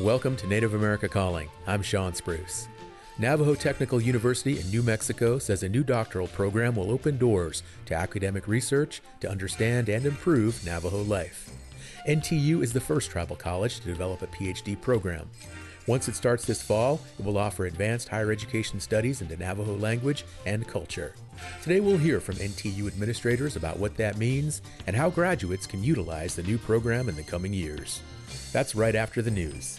Welcome to Native America Calling. I'm Shawn Spruce. Navajo Technical University in New Mexico says a new doctoral program will open doors to academic research to understand and improve Navajo life. NTU is the first tribal college to develop a PhD program. Once it starts this fall, it will offer advanced higher education studies into Navajo language and culture. Today we'll hear from NTU administrators about what that means and how graduates can utilize the new program in the coming years. That's right after the news.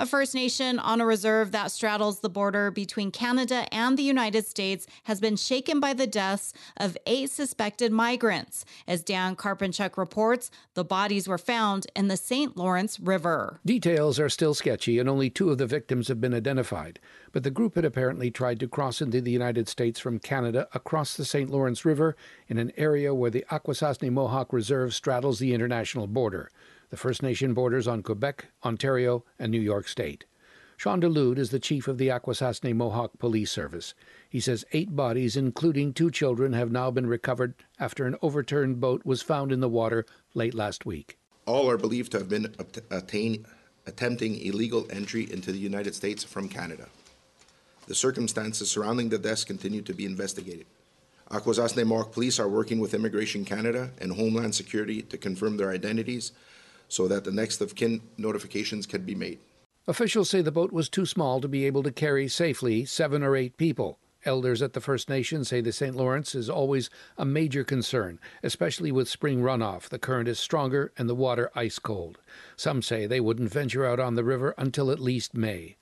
A First Nation on a reserve that straddles the border between Canada and the United States has been shaken by the deaths of eight suspected migrants. As Dan Karpenchuk reports, the bodies were found in the St. Lawrence River. Details are still sketchy, and only two of the victims have been identified. But the group had apparently tried to cross into the United States from Canada across the St. Lawrence River in an area where the Akwesasne Mohawk Reserve straddles the international border. The First Nation borders on Quebec, Ontario, and New York State. Shawn Dulude is the chief of the Akwesasne Mohawk Police Service. He says eight bodies, including two children, have now been recovered after an overturned boat was found in the water late last week. All are believed to have been attain, attempting illegal entry into the United States from Canada. The circumstances surrounding the deaths continue to be investigated. Akwesasne Mohawk Police are working with Immigration Canada and Homeland Security to confirm their identities so that the next of kin notifications can be made. Officials say the boat was too small to be able to carry safely seven or eight people. Elders at the First Nation say the St. Lawrence is always a major concern, especially with spring runoff. The current is stronger and the water ice cold. Some say they wouldn't venture out on the river until at least May.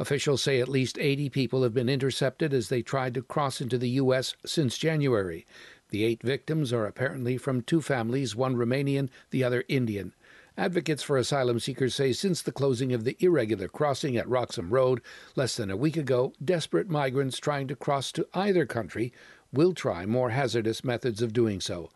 Officials say at least 80 people have been intercepted as they tried to cross into the U.S. since January. The eight victims are apparently from two families, one Romanian, the other Indian. Advocates for asylum seekers say since the closing of the irregular crossing at Roxham Road less than a week ago, desperate migrants trying to cross to either country will try more hazardous methods of doing so.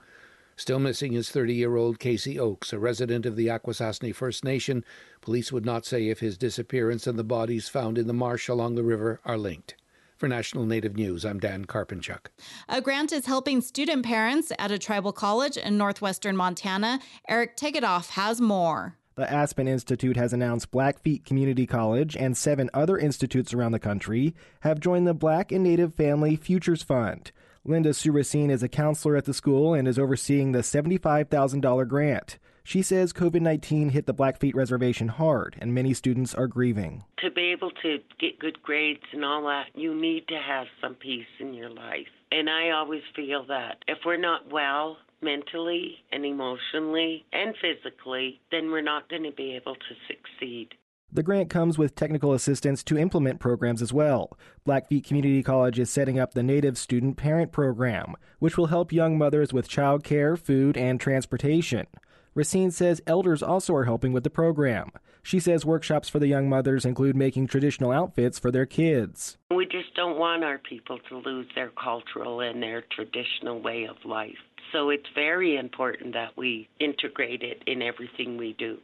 Still missing is 30 year old Casey Oakes, a resident of the Akwesasne First Nation. Police would not say if his disappearance and the bodies found in the marsh along the river are linked. For National Native News, I'm Dan Karpenchuk. A grant is helping student parents at a tribal college in northwestern Montana. Eric Tegethoff has more. The Aspen Institute has announced Blackfeet Community College and seven other institutes around the country have joined the Black and Native Family Futures Fund. Linda Suracine is a counselor at the school and is overseeing the $75,000 grant. She says COVID 19 hit the Blackfeet Reservation hard, and many students are grieving. To be able to get good grades and all that, you need to have some peace in your life. And I always feel that if we're not well mentally and emotionally and physically, then we're not going to be able to succeed. The grant comes with technical assistance to implement programs as well. Blackfeet Community College is setting up the Native Student Parent Program, which will help young mothers with child care, food, and transportation. Racine says elders also are helping with the program. She says workshops for the young mothers include making traditional outfits for their kids. We just don't want our people to lose their cultural and their traditional way of life. So it's very important that we integrate it in everything we do.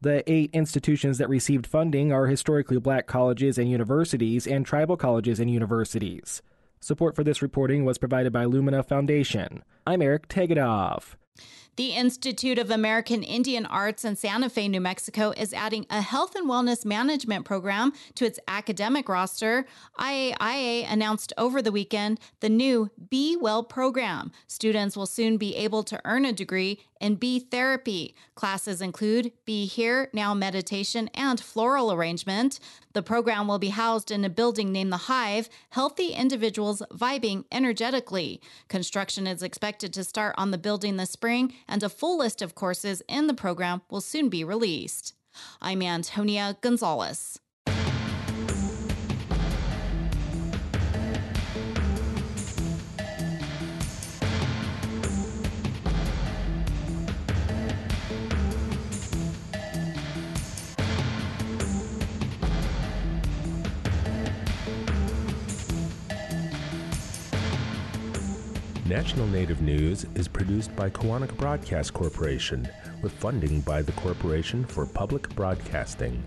The eight institutions that received funding are historically black colleges and universities and tribal colleges and universities. Support for this reporting was provided by Lumina Foundation. I'm Eric Tegethoff. The Institute of American Indian Arts in Santa Fe, New Mexico is adding a health and wellness management program to its academic roster. IAIA announced over the weekend the new Be Well program. Students will soon be able to earn a degree in bee therapy. Classes include Be Here, Now Meditation, and Floral Arrangement. The program will be housed in a building named The Hive, Healthy Individuals Vibing Energetically. Construction is expected to start on the building this spring, and a full list of courses in the program will soon be released. I'm Antonia Gonzalez. National Native News is produced by Koahnic Broadcast Corporation with funding by the Corporation for Public Broadcasting.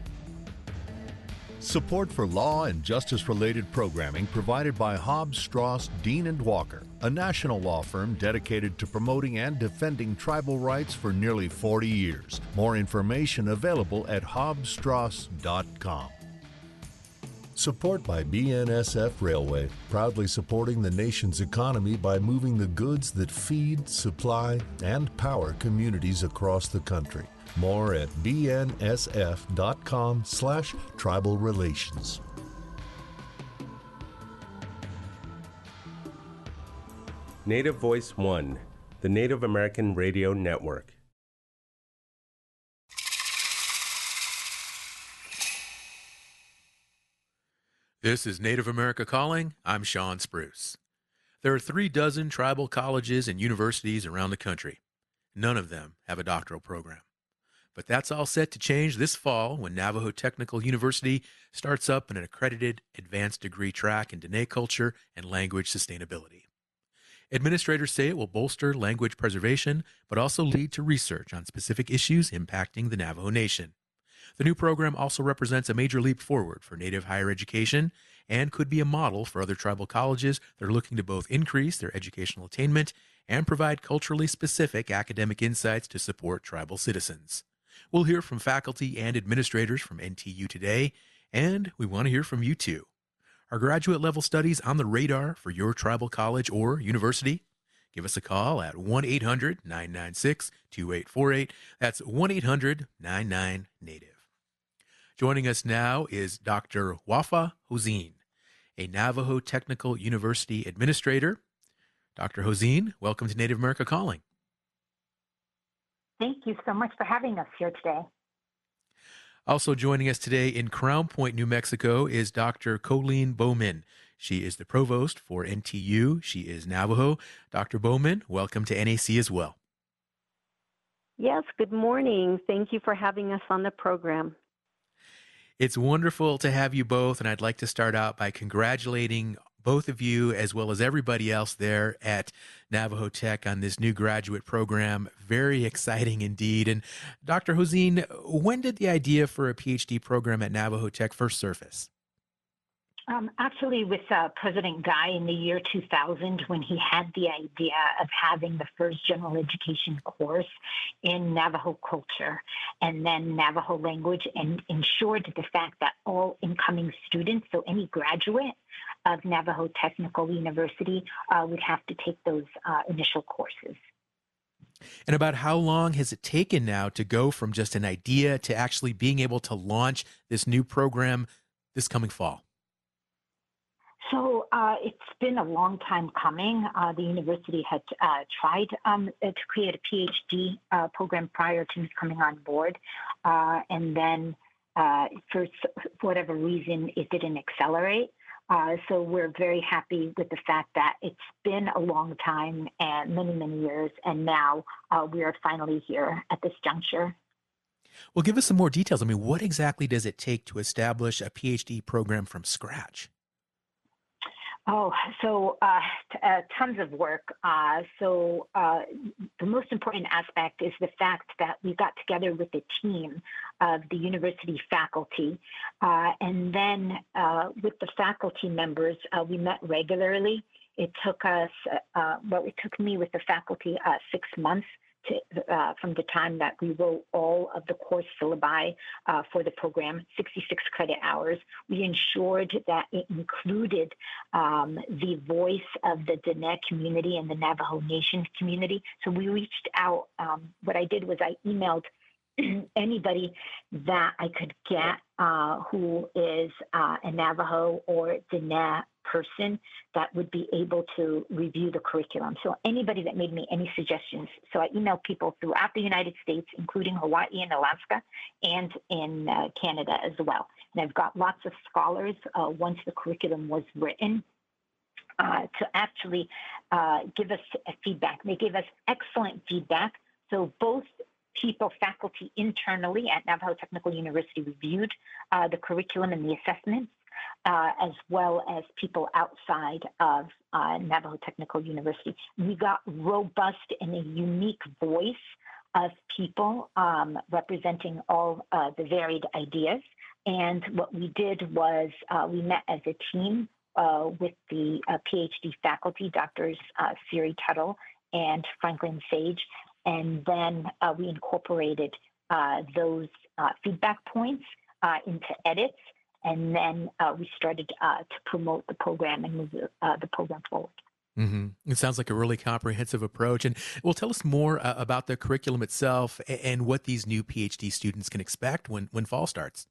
Support for law and justice related programming provided by Hobbs, Strauss, Dean, and Walker, a national law firm dedicated to promoting and defending tribal rights for nearly 40 years. More information available at hobbsstrauss.com. Support by BNSF Railway, proudly supporting the nation's economy by moving the goods that feed, supply, and power communities across the country. More at bnsf.com slash tribal relations. Native Voice One, the Native American Radio Network. This is Native America Calling. I'm Shawn Spruce. There are three dozen tribal colleges and universities around the country. None of them have a doctoral program. But that's all set to change this fall when Navajo Technical University starts up an accredited advanced degree track in Diné culture and language sustainability. Administrators say it will bolster language preservation, but also lead to research on specific issues impacting the Navajo Nation. The new program also represents a major leap forward for Native higher education and could be a model for other tribal colleges that are looking to both increase their educational attainment and provide culturally specific academic insights to support tribal citizens. We'll hear from faculty and administrators from NTU today, and we want to hear from you too. Are graduate level studies on the radar for your tribal college or university? Give us a call at 1 800 996 2848. That's 1 800 99 Native. Joining us now is Dr. Wafa Hozien, a Navajo Technical University administrator. Dr. Hozien, welcome to Native America Calling. Thank you so much for having us here today. Also joining us today in Crownpoint, New Mexico is Dr. Colleen Bowman. She is the provost for NTU. She is Navajo. Dr. Bowman, welcome to NAC as well. Yes, good morning. Thank you for having us on the program. It's wonderful to have you both, and I'd like to start out by congratulating both of you, as well as everybody else there at Navajo Tech on this new graduate program. Very exciting indeed. And Dr. Hozien, when did the idea for a PhD program at Navajo Tech first surface? Um, actually, with uh, President Guy in the year 2000, when he had the idea of having the first general education course in Navajo culture and then Navajo language, and ensured the fact that all incoming students, so any graduate of Navajo Technical University, uh, would have to take those uh, initial courses. And about how long has it taken now to go from just an idea to actually being able to launch this new program this coming fall? So uh, it's been a long time coming. Uh, the university had uh, tried um, to create a PhD uh, program prior to me coming on board, uh, and then uh, for, for, whatever reason, it didn't accelerate. so we're very happy with the fact that it's been a long time and many, many years, and now we are finally here at this juncture. Well, give us some more details. I mean, what exactly does it take to establish a PhD program from scratch? Oh, so uh, uh, tons of work. Uh, so uh, the most important aspect is the fact that we got together with the team of the university faculty, uh, and then uh, with the faculty members, we met regularly. It took us, well, it took me with the faculty six months to, uh, from the time that we wrote all of the course syllabi uh, for the program, 66 credit hours. We ensured that it included um, the voice of the Diné community and the Navajo Nation community. So we reached out. Um, what I did was I emailed anybody that I could get uh, who is uh, a Navajo or Diné person that would be able to review the curriculum. So anybody that made me any suggestions. So I emailed people throughout the United States, including Hawaii and Alaska, and in uh, Canada as well. And I've got lots of scholars uh, once the curriculum was written. Uh, to actually uh, give us feedback. They gave us excellent feedback. So both people, faculty internally at Navajo Technical University reviewed uh, the curriculum and the assessments uh, as well as people outside of uh, Navajo Technical University. We got robust and a unique voice of people um, representing all uh, the varied ideas. And what we did was uh, we met as a team uh, with the PhD faculty, Doctors Siri Tuttle and Franklin Sage, and then uh, we incorporated uh, those uh, feedback points into edits, and then we started to promote the program and move the, the program forward. Mm-hmm. It sounds like a really comprehensive approach. And well, tell us more uh, about the curriculum itself and, and, what these new PhD students can expect when, when fall starts.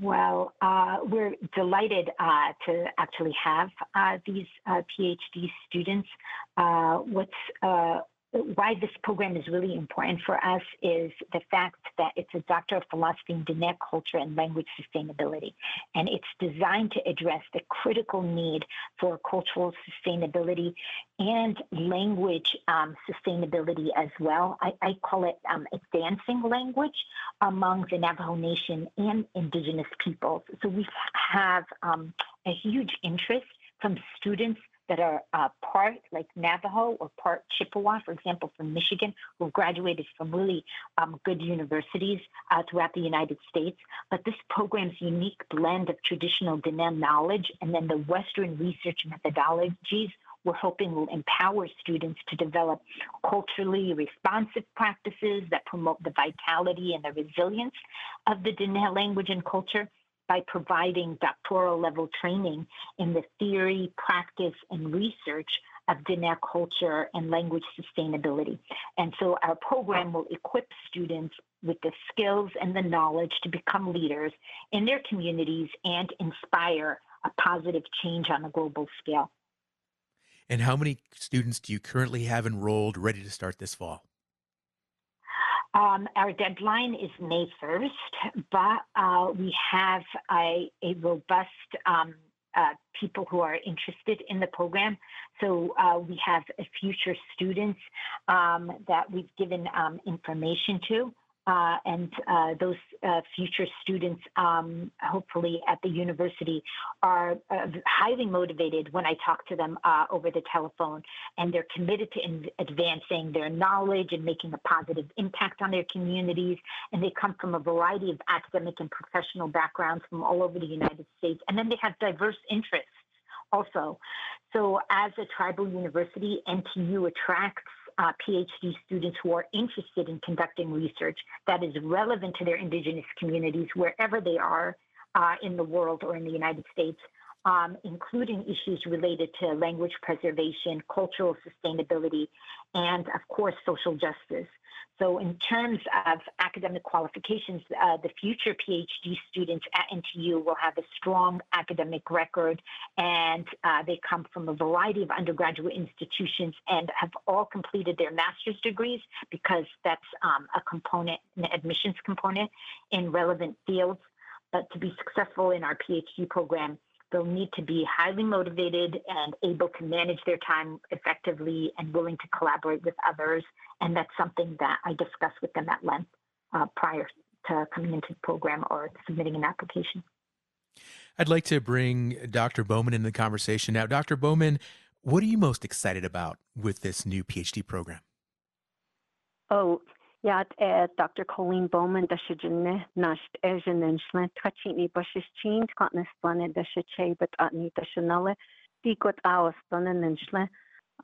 Well, uh, we're delighted uh, to actually have uh, these uh, PhD students. Uh, what's uh, why this program is really important for us is the fact that it's a Doctor of Philosophy in Diné Culture and Language Sustainability. And it's designed to address the critical need for cultural sustainability and language um, sustainability as well. I, I call it um, advancing language among the Navajo Nation and Indigenous peoples. So we have um, a huge interest from students that are uh, part like Navajo or part Chippewa, for example, from Michigan, who graduated from really um, good universities uh, throughout the United States. But this program's unique blend of traditional Diné knowledge and then the Western research methodologies we're hoping will empower students to develop culturally responsive practices that promote the vitality and the resilience of the Diné language and culture by providing doctoral level training in the theory, practice, and research of Diné culture and language sustainability. And so our program will equip students with the skills and the knowledge to become leaders in their communities and inspire a positive change on a global scale. And how many students do you currently have enrolled ready to start this fall? Um, our deadline is May 1st, but uh, we have a, a robust um, uh, people who are interested in the program. So uh, we have future students um, that we've given um, information to uh, and uh, those uh, future students, um, hopefully at the university, are uh, highly motivated when I talk to them uh, over the telephone, and they're committed to in- advancing their knowledge and making a positive impact on their communities. And they come from a variety of academic and professional backgrounds from all over the United States, and then they have diverse interests also. So, as a tribal university, NTU attracts uh, PhD students who are interested in conducting research that is relevant to their indigenous communities wherever they are uh, in the world or in the United States, um, including issues related to language preservation, cultural sustainability, and of course, social justice. So, in terms of academic qualifications, uh, the future PhD students at NTU will have a strong academic record, and uh, they come from a variety of undergraduate institutions and have all completed their master's degrees because that's um, a component, an admissions component in relevant fields. But to be successful in our PhD program, They'll need to be highly motivated and able to manage their time effectively and willing to collaborate with others. And that's something that I discuss with them at length uh, prior to coming into the program or submitting an application. I'd like to bring Dr. Bowman in the conversation now. Dr. Bowman, what are you most excited about with this new PhD program? Oh, Yat e Dr. Colleen Bowman da si jinne nasht e jinnen shle tachini bashis chin katne splane da si but atni da shanale dikot awas splane shle.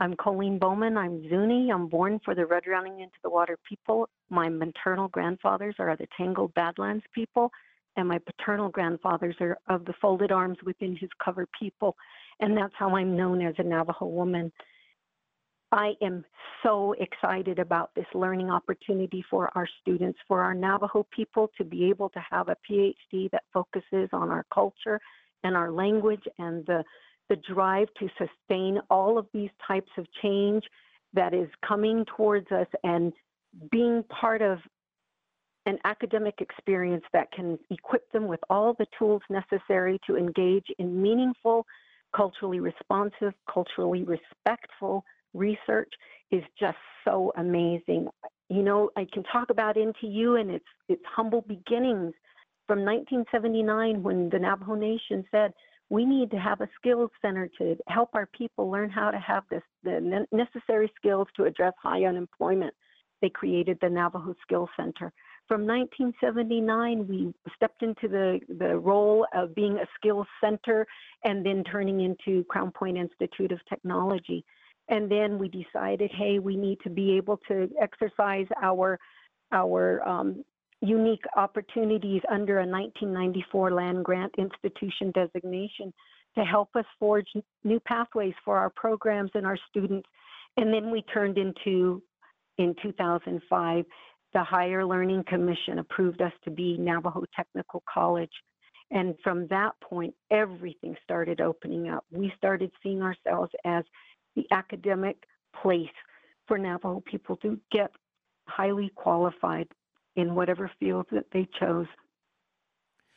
I'm Colleen Bowman. I'm Zuni. I'm born for the Red Running into the Water people. My maternal grandfathers are the Tangled Badlands people, and my paternal grandfathers are of the Folded Arms within his cover people. And that's how I'm known as a Navajo woman. I am so excited about this learning opportunity for our students, for our Navajo people to be able to have a PhD that focuses on our culture and our language and the, the drive to sustain all of these types of change that is coming towards us and being part of an academic experience that can equip them with all the tools necessary to engage in meaningful, culturally responsive, culturally respectful research is just so amazing. You know, I can talk about NTU and its its humble beginnings, from 1979 when the Navajo Nation said, we need to have a skills center to help our people learn how to have this, the necessary skills to address high unemployment. They created the Navajo Skills Center. From 1979, we stepped into the, the role of being a skills center and then turning into Crownpoint Institute of Technology. And then we decided, hey, we need to be able to exercise our our um, unique opportunities under a 1994 land grant institution designation to help us forge new pathways for our programs and our students. And then we turned into, in 2005, the Higher Learning Commission approved us to be Navajo Technical College. And from that point, everything started opening up. We started seeing ourselves as the academic place for Navajo people to get highly qualified in whatever field that they chose.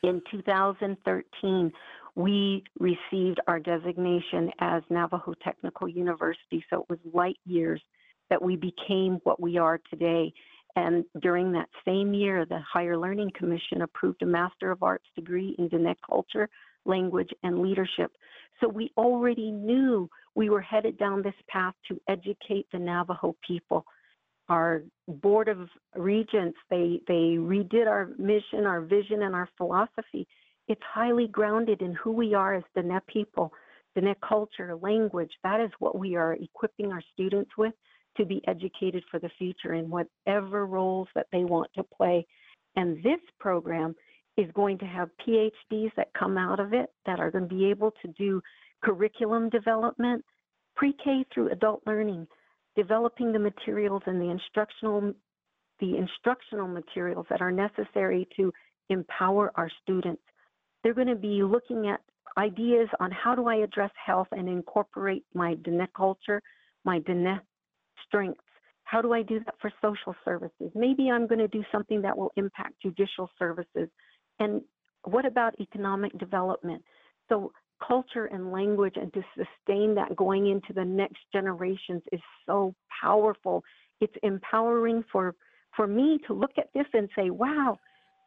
In 2013, we received our designation as Navajo Technical University, so it was light years that we became what we are today. And during that same year, the Higher Learning Commission approved a Master of Arts degree in Diné culture, language, and leadership. So we already knew we were headed down this path to educate the Navajo people. Our board of regents they they redid our mission our vision and our philosophy. It's highly grounded in who we are as the Diné people Diné culture language. That is what we are equipping our students with to be educated for the future in whatever roles that they want to play. And this program is going to have phds that come out of it that are going to be able to do curriculum development pre-k through adult learning developing the materials and the instructional the instructional materials that are necessary to empower our students. They're going to be looking at ideas on how do I address health and incorporate my Diné culture, my Diné strengths. How do I do that for social services? Maybe I'm going to do something that will impact judicial services. And what about economic development? So culture and language and to sustain that going into the next generations is so powerful. It's empowering for for me to look at this and say, "Wow,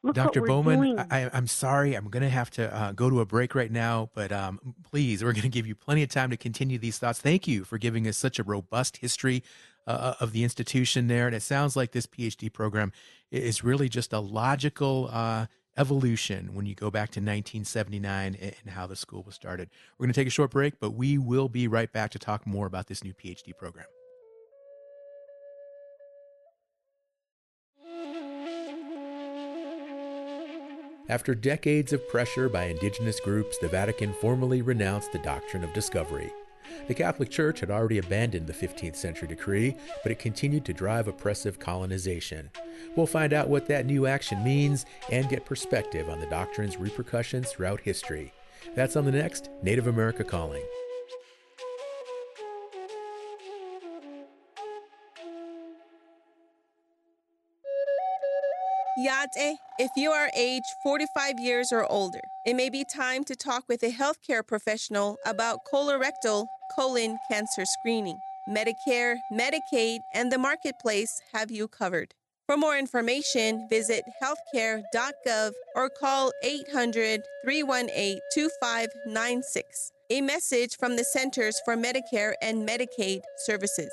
Look Dr. Bowman, I, am sorry. I'm going to have to uh, go to a break right now, but um, please, we're going to give you plenty of time to continue these thoughts. Thank you for giving us such a robust history uh, of the institution there. And it sounds like this PhD program is really just a logical uh, evolution when you go back to 1979 and how the school was started. We're going to take a short break, but we will be right back to talk more about this new PhD program. After decades of pressure by indigenous groups, the Vatican formally renounced the doctrine of discovery. The Catholic Church had already abandoned the 15th century decree, but it continued to drive oppressive colonization. We'll find out what that new action means and get perspective on the doctrine's repercussions throughout history. That's on the next Native America Calling. Yate, if you are age 45 years or older, it may be time to talk with a healthcare professional about colorectal colon cancer screening. Medicare, Medicaid, and the marketplace have you covered. For more information, visit healthcare.gov or call 800 318 2596. A message from the Centers for Medicare and Medicaid Services.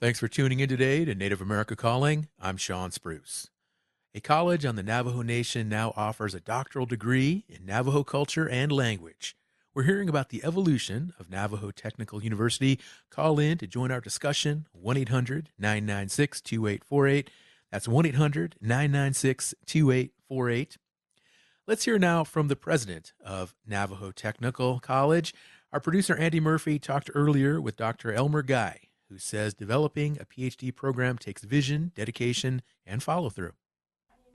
Thanks for tuning in today to Native America Calling. I'm Shawn Spruce. A college on the Navajo Nation now offers a doctoral degree in Navajo culture and language. We're hearing about the evolution of Navajo Technical University. Call in to join our discussion 1 800 996 2848. That's 1 800 996 2848. Let's hear now from the president of Navajo Technical College. Our producer Andy Murphy talked earlier with Dr. Elmer Guy who says developing a PhD program takes vision, dedication, and follow through.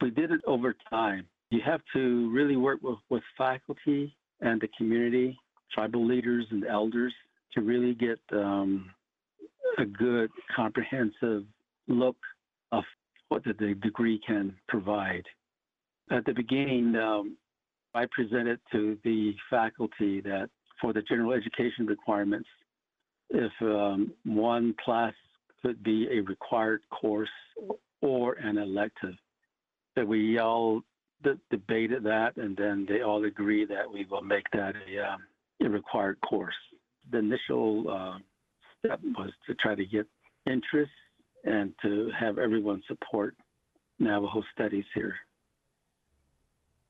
We did it over time. You have to really work with, with faculty and the community, tribal leaders and elders to really get um, a good, comprehensive look of what the degree can provide. At the beginning, um, I presented to the faculty that for the general education requirements, if um, one class could be a required course or an elective. That we all debated that, and then they all agree that we will make that a, um, a required course. The initial uh, step was to try to get interest and to have everyone support Navajo studies here.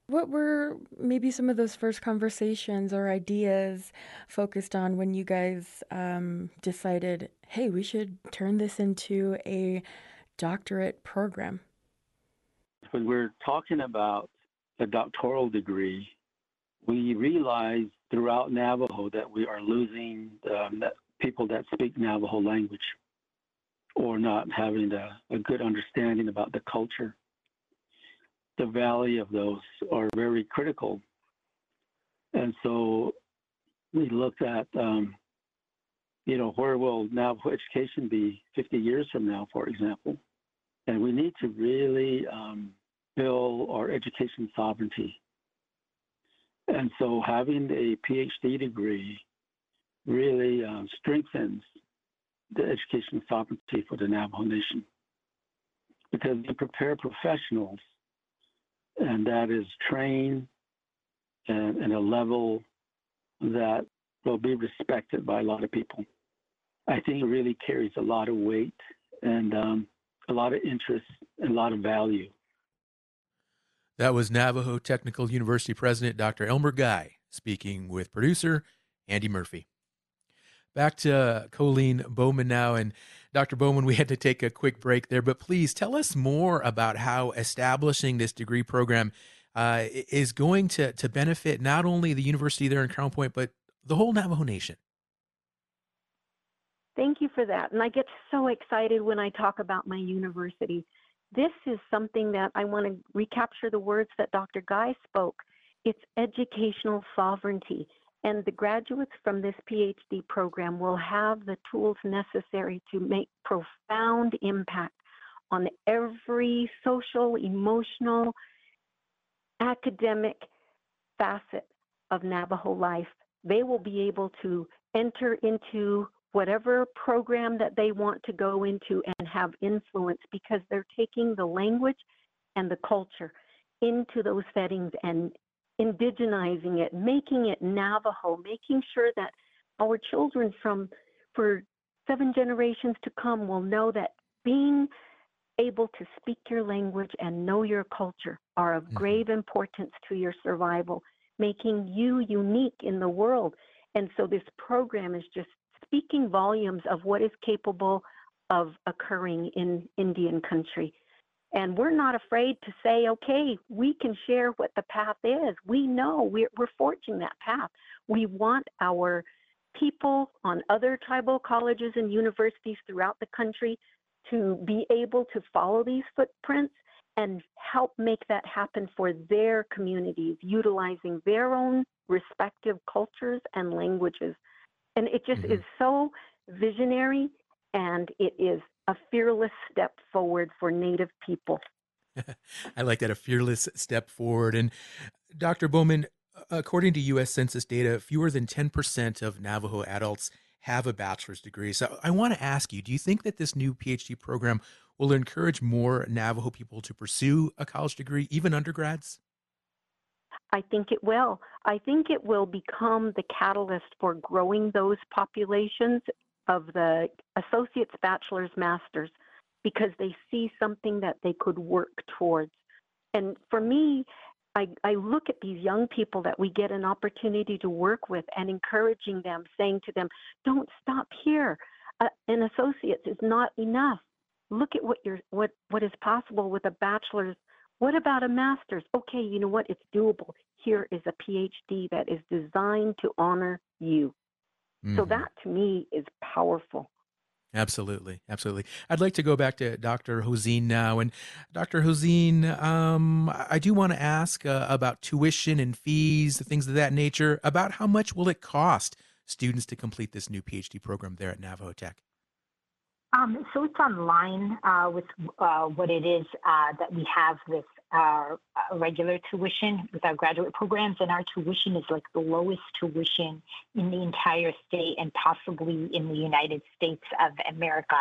What were maybe some of those first conversations or ideas focused on when you guys um, decided, hey, we should turn this into a doctorate program? When we're talking about a doctoral degree, we realize throughout Navajo that we are losing um, that people that speak Navajo language or not having a, a good understanding about the culture. The value of those are very critical. And so we looked at, um, you know, where will Navajo education be 50 years from now, for example? And we need to really um, build our education sovereignty. And so having a PhD degree really uh, strengthens the education sovereignty for the Navajo Nation because they prepare professionals, and that is trained and, and a level that will be respected by a lot of people. I think it really carries a lot of weight and um, a lot of interest and a lot of value. That was Navajo Technical University President Dr. Elmer Guy speaking with producer Andy Murphy. Back to Colleen Bowman now. And Dr. Bowman, we had to take a quick break there, but please tell us more about how establishing this degree program uh, is going to, to benefit not only the university there in Crownpoint, but the whole Navajo Nation. Thank you for that. And I get so excited when I talk about my university. This is something that I want to recapture the words that Dr. Guy spoke. It's educational sovereignty. And the graduates from this PhD program will have the tools necessary to make profound impact on every social, emotional, academic facet of Navajo life. They will be able to enter into whatever program that they want to go into and have influence because they're taking the language and the culture into those settings and indigenizing it, making it Navajo, making sure that our children from for seven generations to come will know that being able to speak your language and know your culture are of mm-hmm. grave importance to your survival, making you unique in the world. And so this program is just speaking volumes of what is capable of occurring in Indian country. And we're not afraid to say, okay, we can share what the path is. We know we're, we're forging that path. We want our people on other tribal colleges and universities throughout the country to be able to follow these footprints and help make that happen for their communities, utilizing their own respective cultures and languages. And it just mm-hmm. is so visionary and it is a fearless step forward for Native people. I like that a fearless step forward. And Dr. Bowman, according to U.S. Census data, fewer than 10% of Navajo adults have a bachelor's degree. So I want to ask you do you think that this new PhD program will encourage more Navajo people to pursue a college degree, even undergrads? I think it will. I think it will become the catalyst for growing those populations of the associates, bachelor's, master's, because they see something that they could work towards. And for me, I, I look at these young people that we get an opportunity to work with and encouraging them, saying to them, don't stop here. Uh, an associate's is not enough. Look at what you're, what, what is possible with a bachelor's. What about a master's? Okay, you know what? It's doable. Here is a PhD that is designed to honor you. Mm-hmm. So that to me is powerful. Absolutely, absolutely. I'd like to go back to Dr. Hozien now, and Dr. Hozien, um, I do want to ask uh, about tuition and fees, things of that nature. About how much will it cost students to complete this new PhD program there at Navajo Tech? Um, so it's online uh, with uh, what it is uh, that we have this our uh, regular tuition with our graduate programs, and our tuition is like the lowest tuition in the entire state and possibly in the United States of America.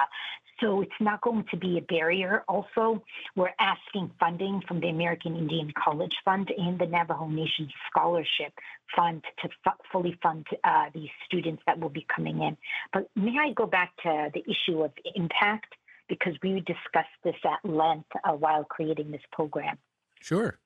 So it's not going to be a barrier. Also, we're asking funding from the American Indian College Fund and the Navajo Nation Scholarship Fund to f- fully fund uh, these students that will be coming in. But may I go back to the issue of impact? Because we discussed this at length uh, while creating this program. Sure.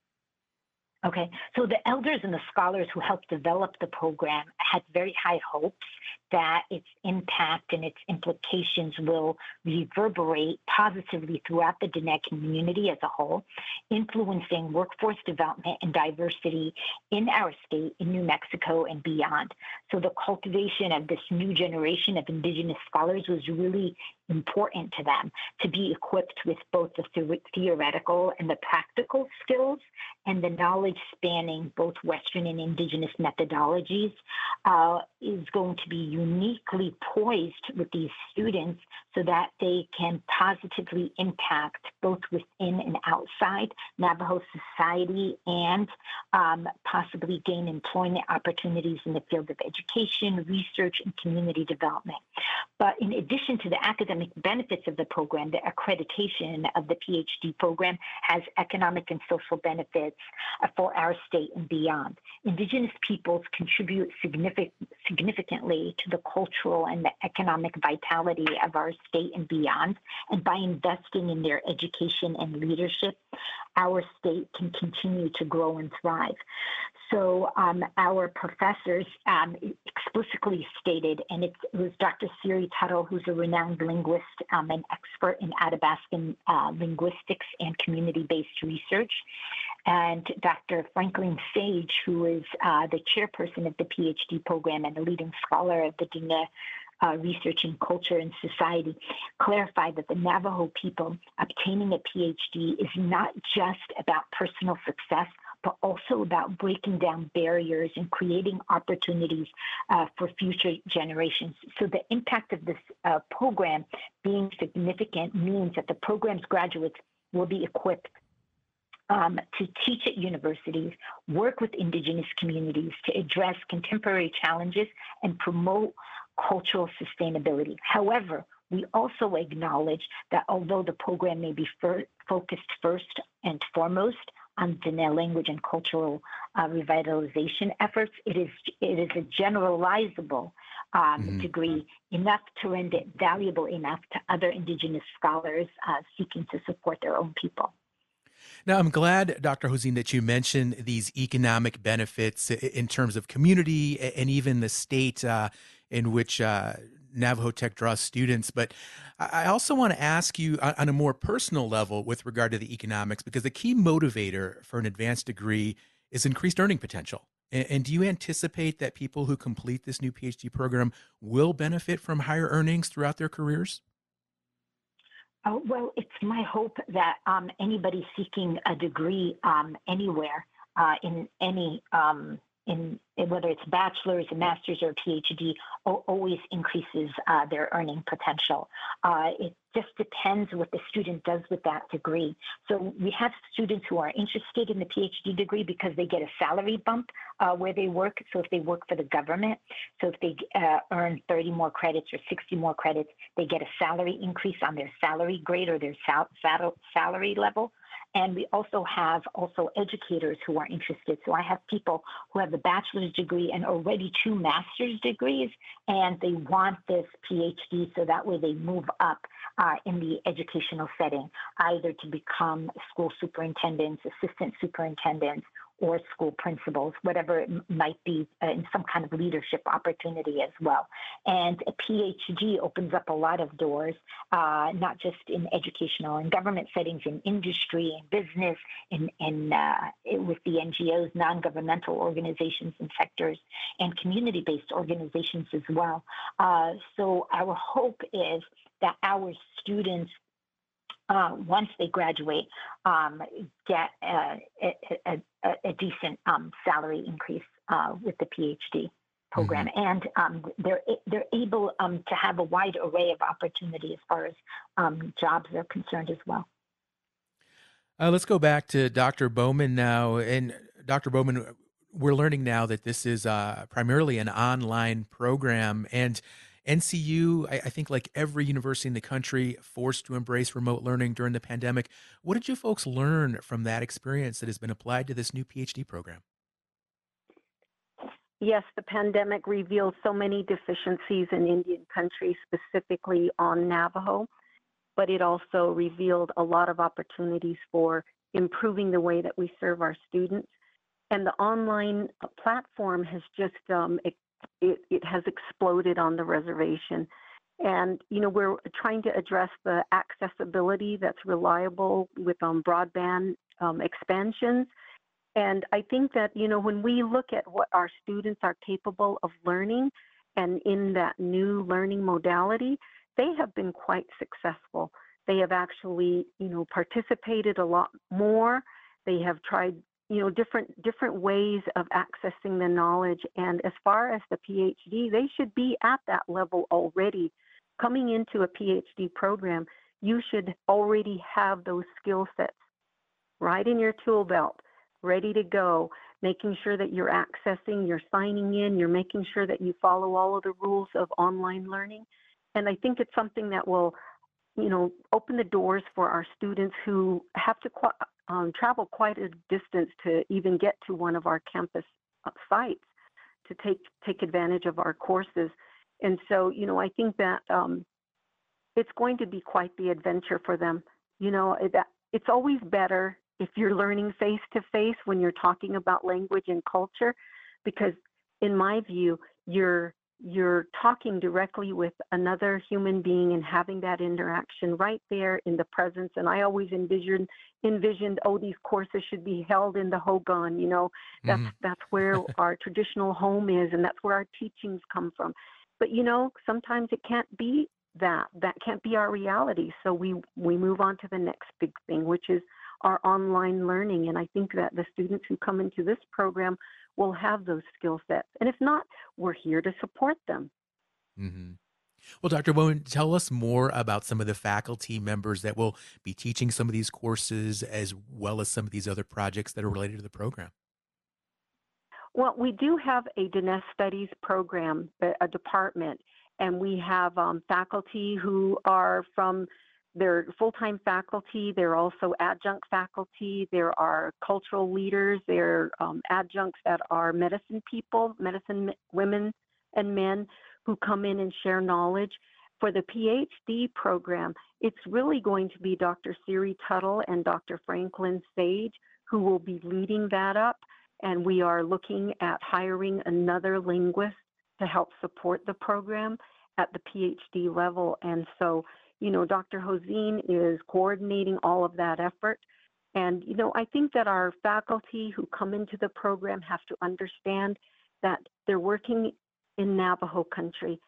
Okay, so the elders and the scholars who helped develop the program had very high hopes that its impact and its implications will reverberate positively throughout the Diné community as a whole, influencing workforce development and diversity in our state, in New Mexico, and beyond. So the cultivation of this new generation of Indigenous scholars was really important to them to be equipped with both the theoretical and the practical skills and the knowledge spanning both Western and Indigenous methodologies uh, is going to be uniquely poised with these students so that they can positively impact both within and outside Navajo society and um, possibly gain employment opportunities in the field of education, research, and community development. But in addition to the academic benefits of the program, the accreditation of the PhD program has economic and social benefits uh, for our state and beyond. Indigenous peoples contribute significant, significantly to the cultural and the economic vitality of our state and beyond. And by investing in their education and leadership, our state can continue to grow and thrive. So um, our professors um, explicitly stated, and it was Dr. Siri Tuttle, who's a renowned linguist um, and expert in Athabascan uh, linguistics and community-based research, and Dr. Franklin Sage, who is uh, the chairperson of the PhD program and a leading scholar of the Diné uh, research in culture and society clarified that the Navajo people obtaining a PhD is not just about personal success, but also about breaking down barriers and creating opportunities uh, for future generations. So the impact of this uh, program being significant means that the program's graduates will be equipped um, to teach at universities, work with indigenous communities to address contemporary challenges and promote cultural sustainability. However, we also acknowledge that although the program may be fir- focused first and foremost on Diné language and cultural uh, revitalization efforts, it is it is a generalizable um, mm-hmm. degree enough to render it valuable enough to other Indigenous scholars uh, seeking to support their own people. Now, I'm glad, Dr. Hozien, that you mentioned these economic benefits in terms of community and even the state uh, in which uh, Navajo Tech draws students. But I also want to ask you on a more personal level with regard to the economics, because the key motivator for an advanced degree is increased earning potential. And, do you anticipate that people who complete this new PhD program will benefit from higher earnings throughout their careers? Oh, well, it's my hope that um, anybody seeking a degree um, anywhere uh, in any um, in, in, whether it's bachelor's, a master's, or a PhD, always increases uh, their earning potential. Uh, it just depends what the student does with that degree. So we have students who are interested in the PhD degree because they get a salary bump uh, where they work. So if they work for the government, so if they uh, earn 30 more credits or 60 more credits, they get a salary increase on their salary grade or their sal- sal- salary level. And we also have also educators who are interested. So I have people who have a bachelor's degree and already two master's degrees, and they want this PhD so that way they move up uh, in the educational setting, either to become school superintendents, assistant superintendents, or school principals, whatever it might be, uh, in some kind of leadership opportunity as well. And a PhD opens up a lot of doors, uh, not just in educational and government settings, in industry and business, in, in uh, with the NGOs, non-governmental organizations and sectors, and community-based organizations as well. Uh, so our hope is that our students uh, once they graduate, um, get a, a, a, a decent um, salary increase uh, with the PhD program, mm-hmm. and um, they're they're able um, to have a wide array of opportunity as far as um, jobs are concerned as well. Uh, let's go back to Dr. Bowman now. And Dr. Bowman, we're learning now that this is uh, primarily an online program. And NTU, I, I, think, like every university in the country, forced to embrace remote learning during the pandemic. What did you folks learn from that experience that has been applied to this new PhD program? Yes, the pandemic revealed so many deficiencies in Indian country, specifically on Navajo, but it also revealed a lot of opportunities for improving the way that we serve our students. And the online platform has just um, it, it has exploded on the reservation. And, you know, we're trying to address the accessibility that's reliable with um, broadband um, expansions. And I think that, you know, when we look at what our students are capable of learning and in that new learning modality, they have been quite successful. They have actually, you know, participated a lot more. They have tried you know different different ways of accessing the knowledge. And as far as the phd they should be at that level already. Coming into a phd program you should already have those skill sets right in your tool belt ready to go making sure that you're accessing you're signing in you're making sure that you follow all of the rules of online learning. And i think it's something that will you know open the doors for our students who have to um, travel quite a distance to even get to one of our campus uh, sites to take take advantage of our courses. And so, you know, I think that um, it's going to be quite the adventure for them. You know, that it's always better if you're learning face to face when you're talking about language and culture, because in my view, you're you're talking directly with another human being and having that interaction right there in the presence. And I always envisioned envisioned, oh, these courses should be held in the Hogan, you know, that's mm-hmm. that's where our traditional home is and that's where our teachings come from. But you know, sometimes it can't be that. That can't be our reality. So we we move on to the next big thing, which is our online learning. And I think that the students who come into this program will have those skill sets. And if not, we're here to support them. Mm-hmm. Well, Dr. Bowman, tell us more about some of the faculty members that will be teaching some of these courses, as well as some of these other projects that are related to the program. Well, we do have a Diné Studies program, a department, and we have um, faculty who are from they're full-time faculty. They're also adjunct faculty. There are cultural leaders. There are um, adjuncts that are medicine people, medicine women and men who come in and share knowledge. For the PhD program, it's really going to be Dr. Siri Tuttle and Dr. Franklin Sage who will be leading that up. And we are looking at hiring another linguist to help support the program at the PhD level. And so you know, Dr. Hozien is coordinating all of that effort. And, you know, I think that our faculty who come into the program have to understand that they're working in Navajo country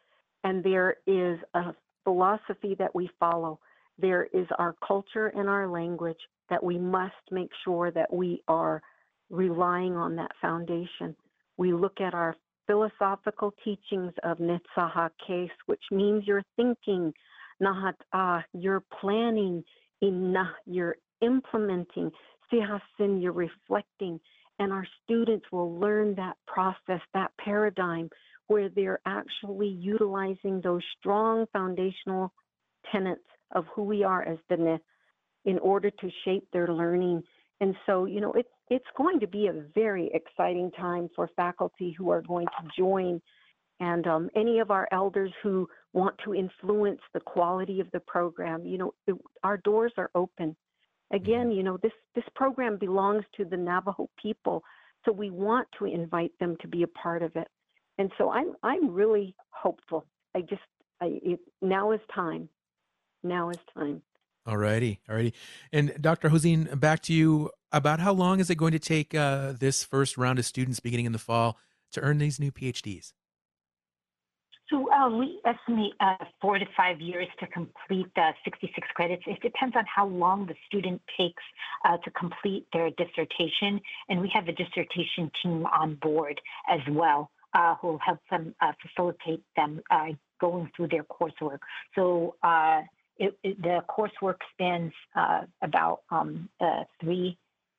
and there is a philosophy that we follow. There is our culture and our language that we must make sure that we are relying on that foundation. We look at our philosophical teachings of Nitsaha case, which means you're thinking, nahat ah, you're planning, inah, you're implementing, sihasin, you're reflecting. And our students will learn that process, that paradigm, where they're actually utilizing those strong foundational tenets of who we are as Nith in order to shape their learning. And so, you know, it's it's going to be a very exciting time for faculty who are going to join and um, any of our elders who want to influence the quality of the program, you know, it, our doors are open. Again, mm-hmm. you know, this, this program belongs to the Navajo people, so we want to invite them to be a part of it. And so I'm, I'm really hopeful. I just, I, it, now is time. Now is time. All righty. All righty. And Dr. Hozien, back to you. About how long is it going to take uh, this first round of students beginning in the fall to earn these new PhDs? So uh, we estimate uh, four to five years to complete the 66 credits. It depends on how long the student takes uh, to complete their dissertation, and we have a dissertation team on board as well who will help them facilitate them going through their coursework. So the coursework spans about um, three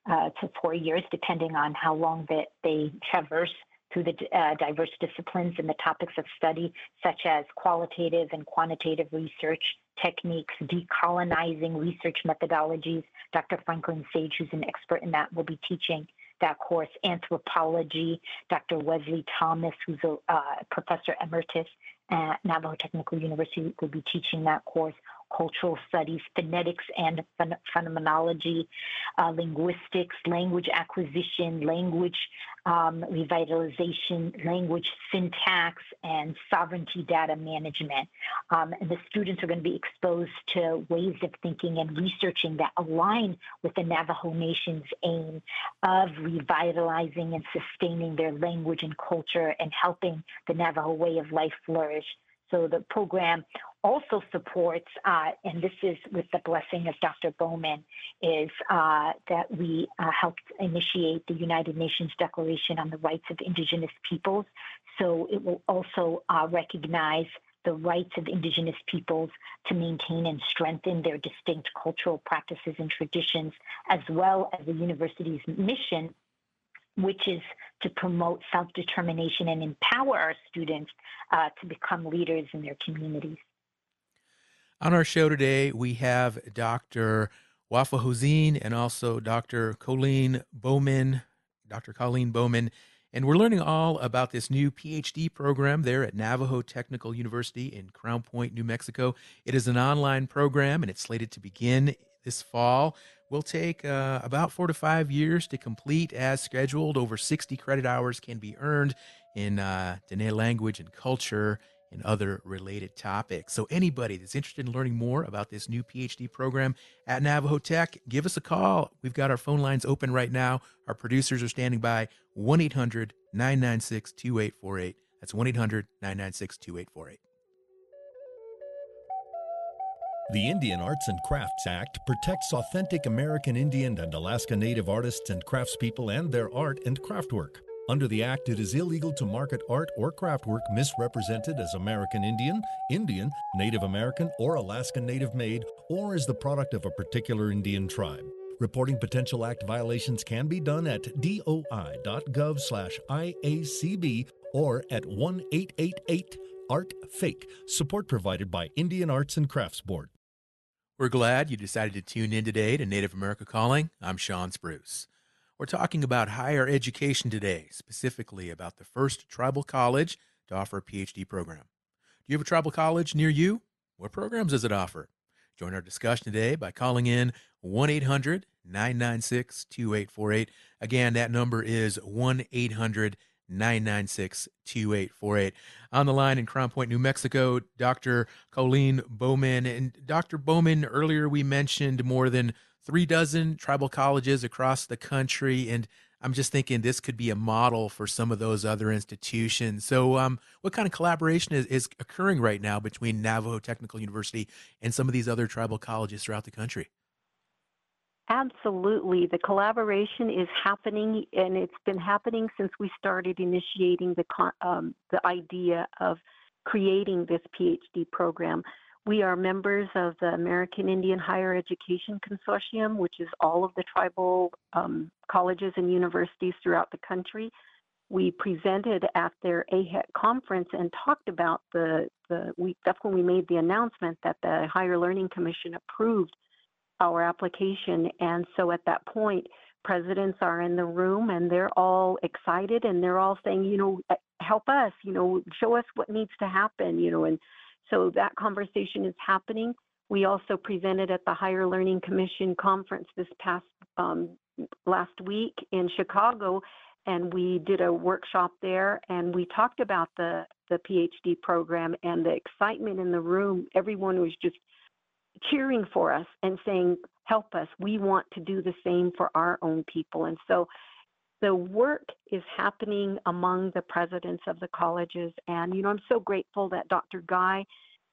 to four years, depending on how long that they traverse through the uh, diverse disciplines and the topics of study, such as qualitative and quantitative research techniques, decolonizing research methodologies. Dr. Franklin Sage, who's an expert in that, will be teaching that course. Anthropology, Dr. Wesley Thomas, who's a uh, professor emeritus at Navajo Technical University, will be teaching that course cultural studies, phonetics and ph- phenomenology, uh, linguistics, language acquisition, language um, revitalization, language syntax, and sovereignty data management. Um, and the students are going to be exposed to ways of thinking and researching that align with the Navajo Nation's aim of revitalizing and sustaining their language and culture and helping the Navajo way of life flourish. So the program also supports, uh, and this is with the blessing of Dr. Bowman, is uh, that we uh, helped initiate the United Nations Declaration on the Rights of Indigenous Peoples. So it will also uh, recognize the rights of Indigenous peoples to maintain and strengthen their distinct cultural practices and traditions, as well as the university's mission which is to promote self determination and empower our students uh, to become leaders in their communities. On our show today, we have Dr. Wafa Hozien and also Dr. Colleen Bowman, Dr. Colleen Bowman, and we're learning all about this new PhD program there at Navajo Technical University in Crownpoint, New Mexico. It is an online program and it's slated to begin this fall. Will take uh, about four to five years to complete as scheduled. Over 60 credit hours can be earned in uh, Diné language and culture and other related topics. So, anybody that's interested in learning more about this new PhD program at Navajo Tech, give us a call. We've got our phone lines open right now. Our producers are standing by 1 800 996 2848. That's 1 800 996 2848. The Indian Arts and Crafts Act protects authentic American Indian and Alaska Native artists and craftspeople and their art and craftwork. Under the Act, it is illegal to market art or craftwork misrepresented as American Indian, Indian, Native American, or Alaska Native made, or as the product of a particular Indian tribe. Reporting potential act violations can be done at doi.gov/iacb or at 1 888 Art Fake. Support provided by Indian Arts and Crafts Board. We're glad you decided to tune in today to Native America Calling. I'm Shawn Spruce. We're talking about higher education today, specifically about the first tribal college to offer a PhD program. Do you have a tribal college near you? What programs does it offer? Join our discussion today by calling in 1 800 996 2848. Again, that number is 1 800 996 2848. On the line in Crownpoint, New Mexico, Dr. Colleen Bowman. And Dr. Bowman, earlier we mentioned more than three dozen tribal colleges across the country. And I'm just thinking this could be a model for some of those other institutions. So, um, what kind of collaboration is, is occurring right now between Navajo Technical University and some of these other tribal colleges throughout the country? Absolutely. The collaboration is happening, and it's been happening since we started initiating the, um, the idea of creating this PhD program. We are members of the American Indian Higher Education Consortium, which is all of the tribal um, colleges and universities throughout the country. We presented at their AIHEC conference and talked about the, the we, that's when we made the announcement that the Higher Learning Commission approved our application. And so at that point, presidents are in the room and they're all excited and they're all saying, you know, eh, help us, you know, show us what needs to happen, you know, and so that conversation is happening. We also presented at the Higher Learning Commission conference this past um, last week in Chicago, and we did a workshop there, and we talked about the the PhD program and the excitement in the room. Everyone was just cheering for us and saying, help us. We want to do the same for our own people. And so the work is happening among the presidents of the colleges. And, you know, I'm so grateful that Dr. Guy,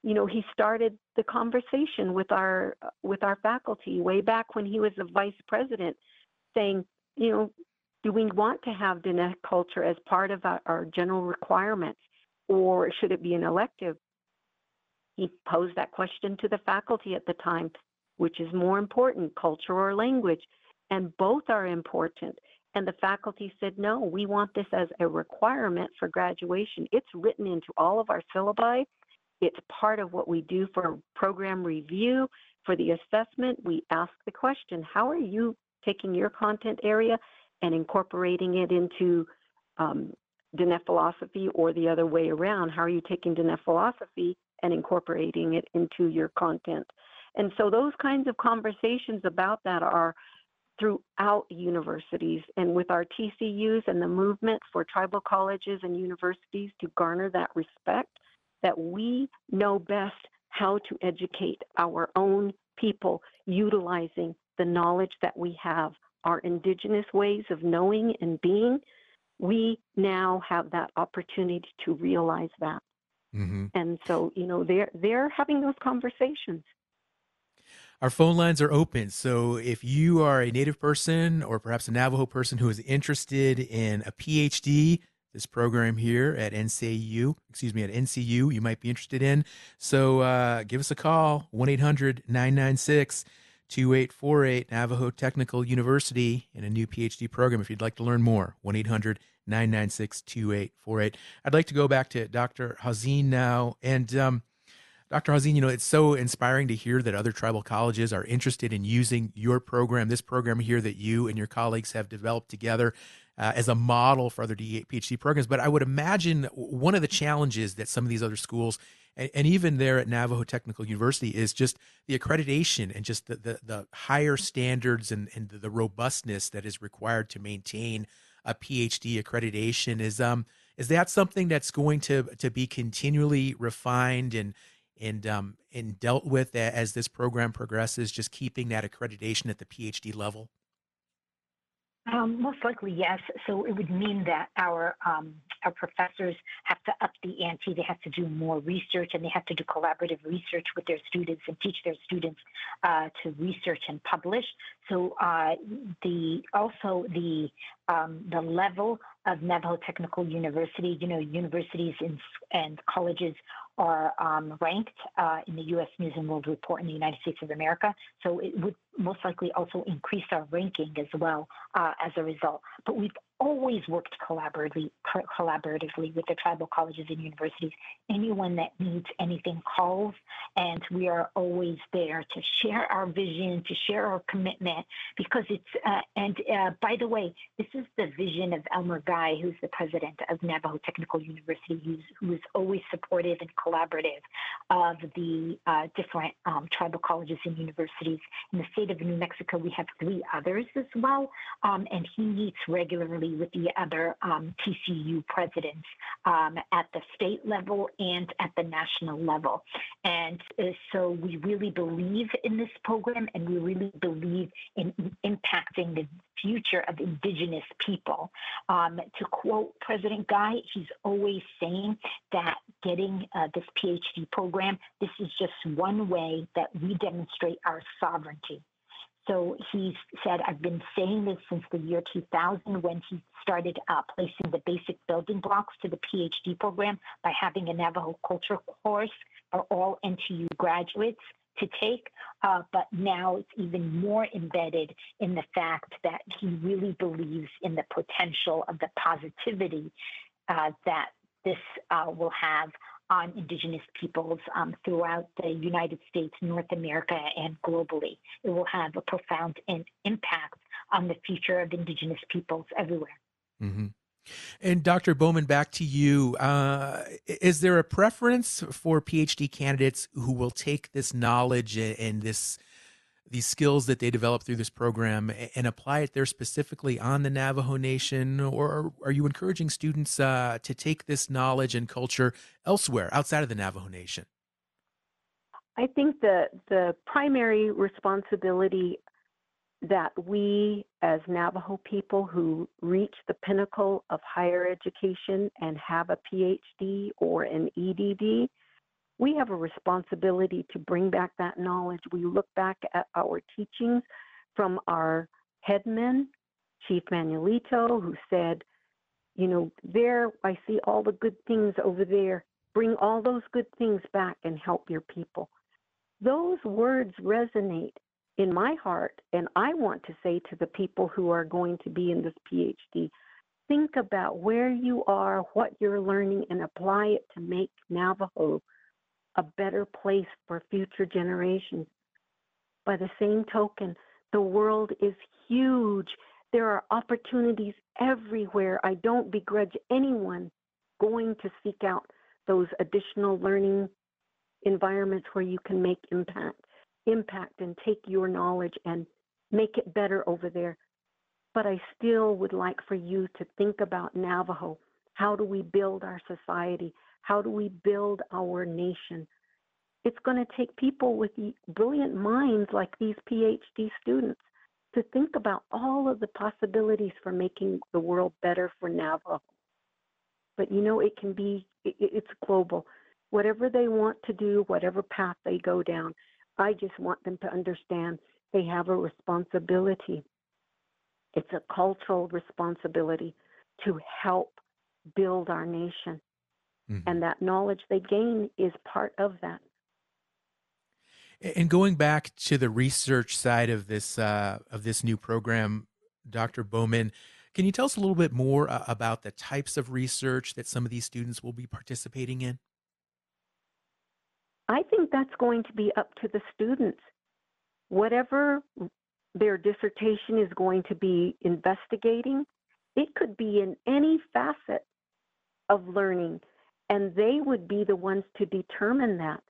you know, he started the conversation with our with our faculty way back when he was the vice president, saying, you know, do we want to have Diné culture as part of our, our general requirements, or should it be an elective? He posed that question to the faculty at the time which is more important, culture or language? And both are important. And the faculty said, no, we want this as a requirement for graduation. It's written into all of our syllabi. It's part of what we do for program review. For the assessment, we ask the question how are you taking your content area and incorporating it into um, Diné philosophy or the other way around? How are you taking Diné philosophy and incorporating it into your content? And so those kinds of conversations about that are throughout universities and with our TCUs and the movement for tribal colleges and universities to garner that respect that we know best how to educate our own people utilizing the knowledge that we have, our indigenous ways of knowing and being. We now have that opportunity to realize that. Mm-hmm. And so, you know, they're they're having those conversations. Our phone lines are open. So if you are a Native person or perhaps a Navajo person who is interested in a PhD, this program here at NCU, excuse me, at NTU, you might be interested in. So uh, give us a call, 1 800 996 2848, Navajo Technical University, in a new PhD program if you'd like to learn more. 1 800 996 2848. I'd like to go back to Dr. Hozien now. And um, Dr. Hozien, you know, it's so inspiring to hear that other tribal colleges are interested in using your program, this program here that you and your colleagues have developed together uh, as a model for other PhD programs. But I would imagine one of the challenges that some of these other schools, and, and even there at Navajo Technical University, is just the accreditation and just the, the, the higher standards and, and the robustness that is required to maintain a PhD accreditation. Is um is that something that's going to to be continually refined and and um, and dealt with as this program progresses, just keeping that accreditation at the PhD level? Um, most likely, yes. So it would mean that our um, our professors have to up the ante. They have to do more research, and they have to do collaborative research with their students and teach their students uh, to research and publish. So uh, the also the um, the level of Navajo Technical University, you know, universities and, and colleges are um, ranked uh, in the U.S. News and World Report in the United States of America. So it would most likely also increase our ranking as well uh, as a result. But we've always worked collaboratively, collaboratively with the tribal colleges and universities. Anyone that needs anything calls, and we are always there to share our vision, to share our commitment, because it's, uh, and uh, by the way, this is the vision of Elmer Guy, who's the president of Navajo Technical University, who's, who is always supportive and collaborative of the uh, different um, tribal colleges and universities. In the state of New Mexico, we have three others as well, um, and he meets regularly with the other um, TCU presidents um, at the state level and at the national level. And uh, so we really believe in this program and we really believe in impacting the future of indigenous people. Um, to quote President Guy, he's always saying that getting uh, this PhD program, this is just one way that we demonstrate our sovereignty. So he said, I've been saying this since the year 2000 when he started uh, placing the basic building blocks to the PhD program by having a Navajo culture course for all NTU graduates to take. Uh, but now it's even more embedded in the fact that he really believes in the potential of the positivity uh, that this uh, will have on Indigenous peoples um, throughout the United States, North America, and globally. It will have a profound in, impact on the future of Indigenous peoples everywhere. Mm-hmm. And Dr. Bowman, back to you. Uh, is there a preference for PhD candidates who will take this knowledge and this these skills that they develop through this program and apply it there specifically on the Navajo Nation, or are you encouraging students uh, to take this knowledge and culture elsewhere outside of the Navajo Nation? I think the the primary responsibility that we as Navajo people who reach the pinnacle of higher education and have a PhD or an EDD we have a responsibility to bring back that knowledge. We look back at our teachings from our headman, Chief Manuelito, who said, you know, there I see all the good things over there Bring all those good things back and help your people. Those words resonate in my heart, and I want to say to the people who are going to be in this PhD think about where you are, what you're learning, and apply it to make Navajo a better place for future generations. By the same token, the world is huge. There are opportunities everywhere. I don't begrudge anyone going to seek out those additional learning environments where you can make impact, impact and take your knowledge and make it better over there. But I still would like for you to think about Navajo. How do we build our society? How do we build our nation? It's going to take people with brilliant minds like these PhD students to think about all of the possibilities for making the world better for Navajo. But you know, it can be, it's global. Whatever they want to do, whatever path they go down, I just want them to understand they have a responsibility. It's a cultural responsibility to help build our nation. Mm-hmm. And that knowledge they gain is part of that. And going back to the research side of this uh, of this new program, Dr. Bowman, can you tell us a little bit more uh, about the types of research that some of these students will be participating in? I think that's going to be up to the students. Whatever their dissertation is going to be investigating, it could be in any facet of learning, and they would be the ones to determine that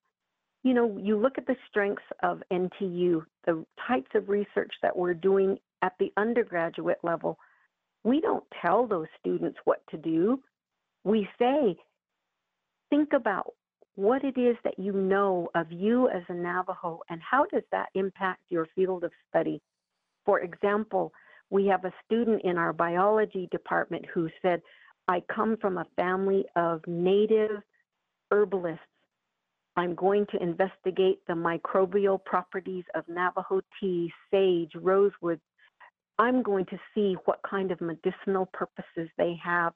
you know, you look at the strengths of NTU, the types of research that we're doing at the undergraduate level. We don't tell those students what to do. We say, think about what it is that you know of you as a Navajo and how does that impact your field of study. For example, we have a student in our biology department who said, I come from a family of native herbalists I'm going to investigate the microbial properties of Navajo tea, sage, rosewood. I'm going to see what kind of medicinal purposes they have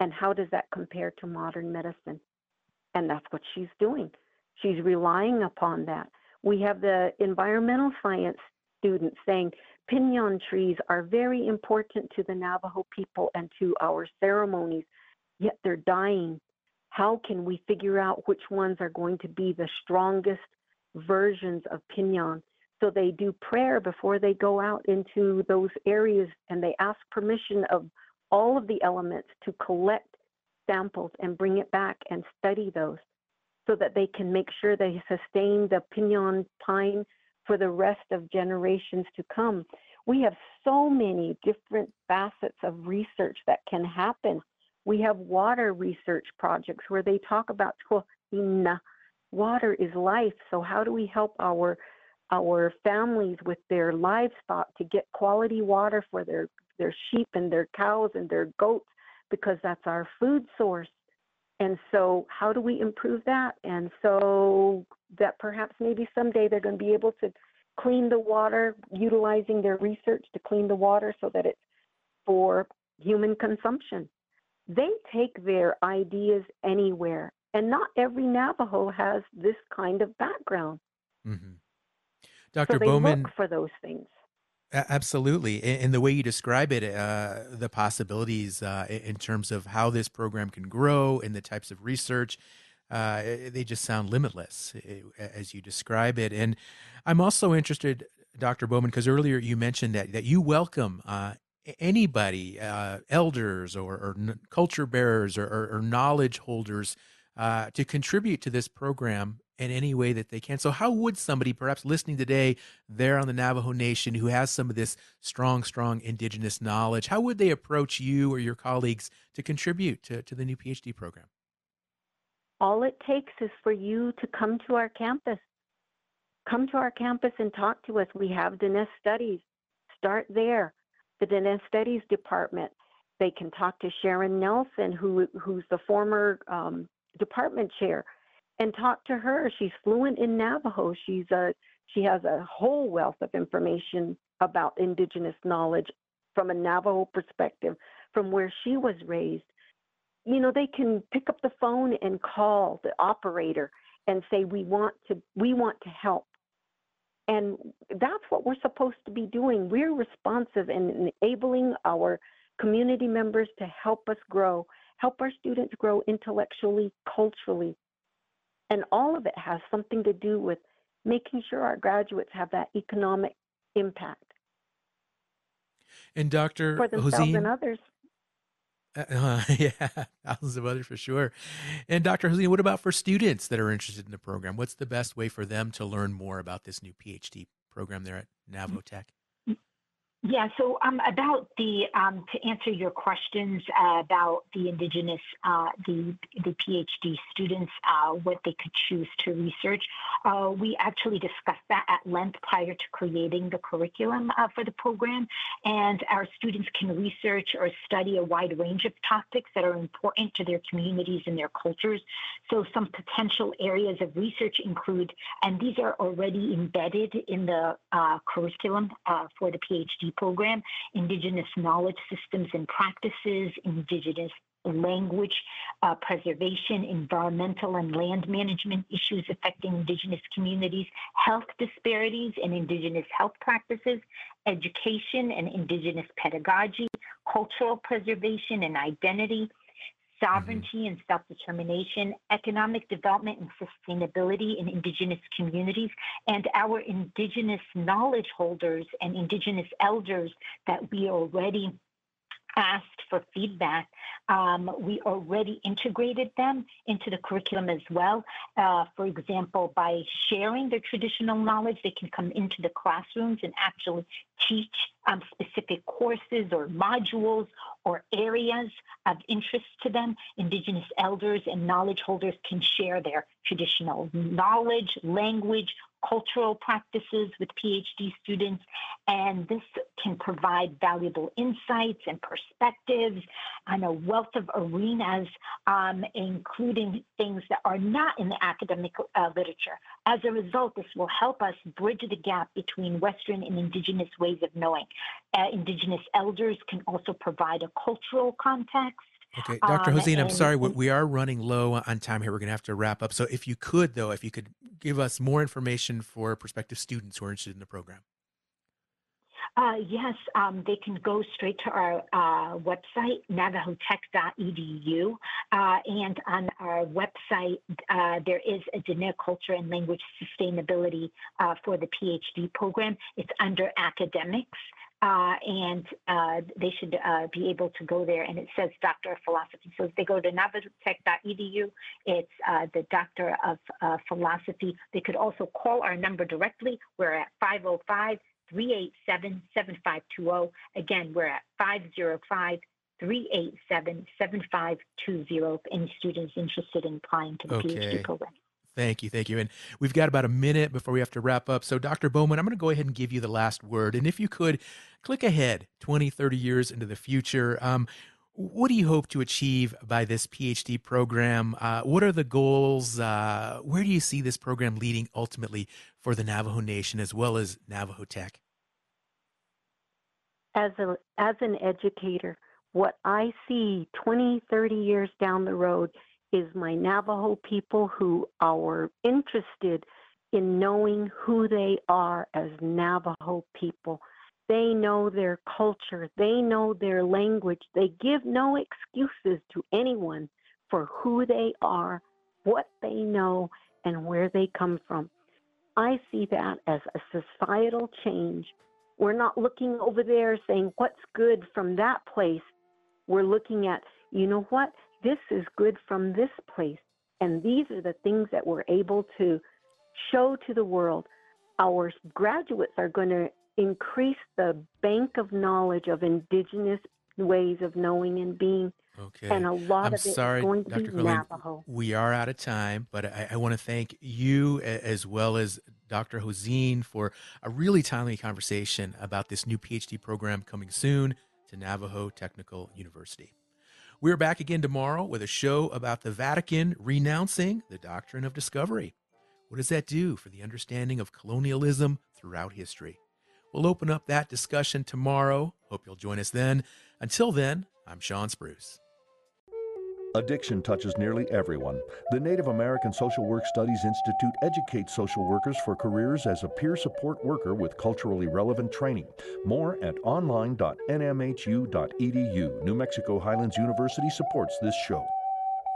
and how does that compare to modern medicine. And that's what she's doing. She's relying upon that. We have the environmental science students saying pinon trees are very important to the Navajo people and to our ceremonies, yet they're dying how can we figure out which ones are going to be the strongest versions of pinon? So they do prayer before they go out into those areas and they ask permission of all of the elements to collect samples and bring it back and study those so that they can make sure they sustain the pinon pine for the rest of generations to come. We have so many different facets of research that can happen we have water research projects where they talk about water is life. So how do we help our our families with their livestock to get quality water for their their sheep and their cows and their goats because that's our food source. And so how do we improve that? And so that perhaps maybe someday they're going to be able to clean the water utilizing their research to clean the water so that it's for human consumption they take their ideas anywhere. And not every Navajo has this kind of background. Mm-hmm. Dr. So Bowman, look for those things. Absolutely. And the way you describe it, uh, the possibilities uh, in terms of how this program can grow and the types of research, uh, they just sound limitless as you describe it. And I'm also interested, Dr. Bowman, because earlier you mentioned that, that you welcome uh, anybody, uh, elders or, or, culture bearers or, or, knowledge holders, uh, to contribute to this program in any way that they can. So, how would somebody, perhaps listening today, there on the Navajo Nation, who has some of this strong, strong indigenous knowledge, how would they approach you or your colleagues to contribute to, to the new PhD program? All it takes is for you to come to our campus. Come to our campus and talk to us. We have Diné Studies. Start there the Diné Studies Department. They can talk to Sharon Nelson, who who's the former um, department chair, and talk to her. She's fluent in Navajo. She's a she has a whole wealth of information about indigenous knowledge from a Navajo perspective, from where she was raised. you know, they can pick up the phone and call the operator and say, we want to, we want to help. And that's what we're supposed to be doing. We're responsive and enabling our community members to help us grow, help our students grow intellectually, culturally. And all of it has something to do with making sure our graduates have that economic impact. And Dr. For themselves Hozien, and others. Uh, yeah, thousands of others for sure. And Dr. Hozien, what about for students that are interested in the program? What's the best way for them to learn more about this new PhD program there at Navajo Tech? Yeah, so um, about the um, to answer your questions about the indigenous uh, the the PhD students uh, what they could choose to research, uh, we actually discussed that at length prior to creating the curriculum for the program, and our students can research or study a wide range of topics that are important to their communities and their cultures. So some potential areas of research include, and these are already embedded in the curriculum for the PhD program, Indigenous knowledge systems and practices, Indigenous language uh, preservation, environmental and land management issues affecting Indigenous communities, health disparities and Indigenous health practices, education and Indigenous pedagogy, cultural preservation and identity, sovereignty mm-hmm. and self determination, economic development and sustainability in Indigenous communities, and our Indigenous knowledge holders and Indigenous elders that we already asked for feedback. Um, we already integrated them into the curriculum as well. Uh, for example, by sharing their traditional knowledge, they can come into the classrooms and actually teach um, specific courses or modules or areas of interest to them. Indigenous elders and knowledge holders can share their traditional knowledge, language, cultural practices with PhD students, and this can provide valuable insights and perspectives on a wealth of arenas, um, including things that are not in the academic uh, literature. As a result, this will help us bridge the gap between Western and Indigenous ways of knowing. Uh, indigenous elders can also provide a cultural context Okay, Dr. Um, Hozien, I'm sorry, we are running low on time here. We're going to have to wrap up. So, if you could, though, if you could give us more information for prospective students who are interested in the program. Uh, yes, um, they can go straight to our uh, website, navajotech.edu. Uh, and on our website, uh, there is a Diné culture and language sustainability uh, for the PhD program. It's under academics and uh, they should uh, be able to go there. And it says Doctor of Philosophy. So if they go to navajotech.edu, it's uh, the Doctor of uh, Philosophy. They could also call our number directly. We're at 505 387 7520. Again, we're at 505 387 7520 if any students interested in applying to the okay. PhD program. Thank you. Thank you. And we've got about a minute before we have to wrap up. So, Dr. Bowman, I'm going to go ahead and give you the last word. And if you could click ahead 20, 30 years into the future, um, what do you hope to achieve by this PhD program? Uh, what are the goals? Uh, where do you see this program leading ultimately for the Navajo Nation as well as Navajo Tech? As, a, as an educator, what I see 20, 30 years down the road is my Navajo people who are interested in knowing who they are as Navajo people. They know their culture, they know their language. They give no excuses to anyone for who they are, what they know, and where they come from. I see that as a societal change. We're not looking over there saying what's good from that place. We're looking at, you know what? This is good from this place. And these are the things that we're able to show to the world. Our graduates are going to increase the bank of knowledge of indigenous ways of knowing and being. Okay. And a lot I'm of it sorry, is going to Dr. be Navajo. We are out of time, but I, I want to thank you as well as Dr. Hozien for a really timely conversation about this new PhD program coming soon to Navajo Technical University. We're back again tomorrow with a show about the Vatican renouncing the doctrine of discovery. What does that do for the understanding of colonialism throughout history? We'll open up that discussion tomorrow. Hope you'll join us then. Until then, I'm Shawn Spruce. Addiction touches nearly everyone. The Native American Social Work Studies Institute educates social workers for careers as a peer support worker with culturally relevant training. More at online.nmhu.edu. New Mexico Highlands University supports this show.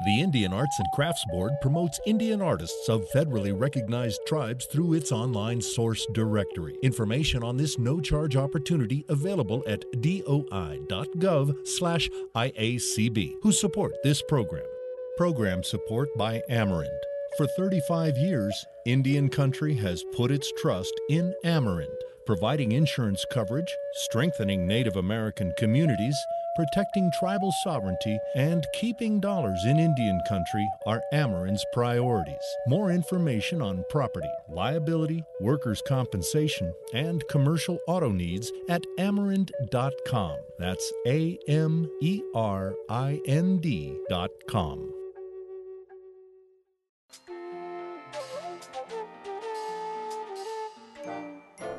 The Indian Arts and Crafts Board promotes Indian artists of federally recognized tribes through its online source directory. Information on this no-charge opportunity available at doi.gov/iacb, who support this program. Program support by Amerind. For 35 years, Indian Country has put its trust in Amerind, providing insurance coverage, strengthening Native American communities, protecting tribal sovereignty, and keeping dollars in Indian country are Amerind's priorities. More information on property, liability, workers' compensation, and commercial auto needs at amerind.com. That's A M E R I N D.com.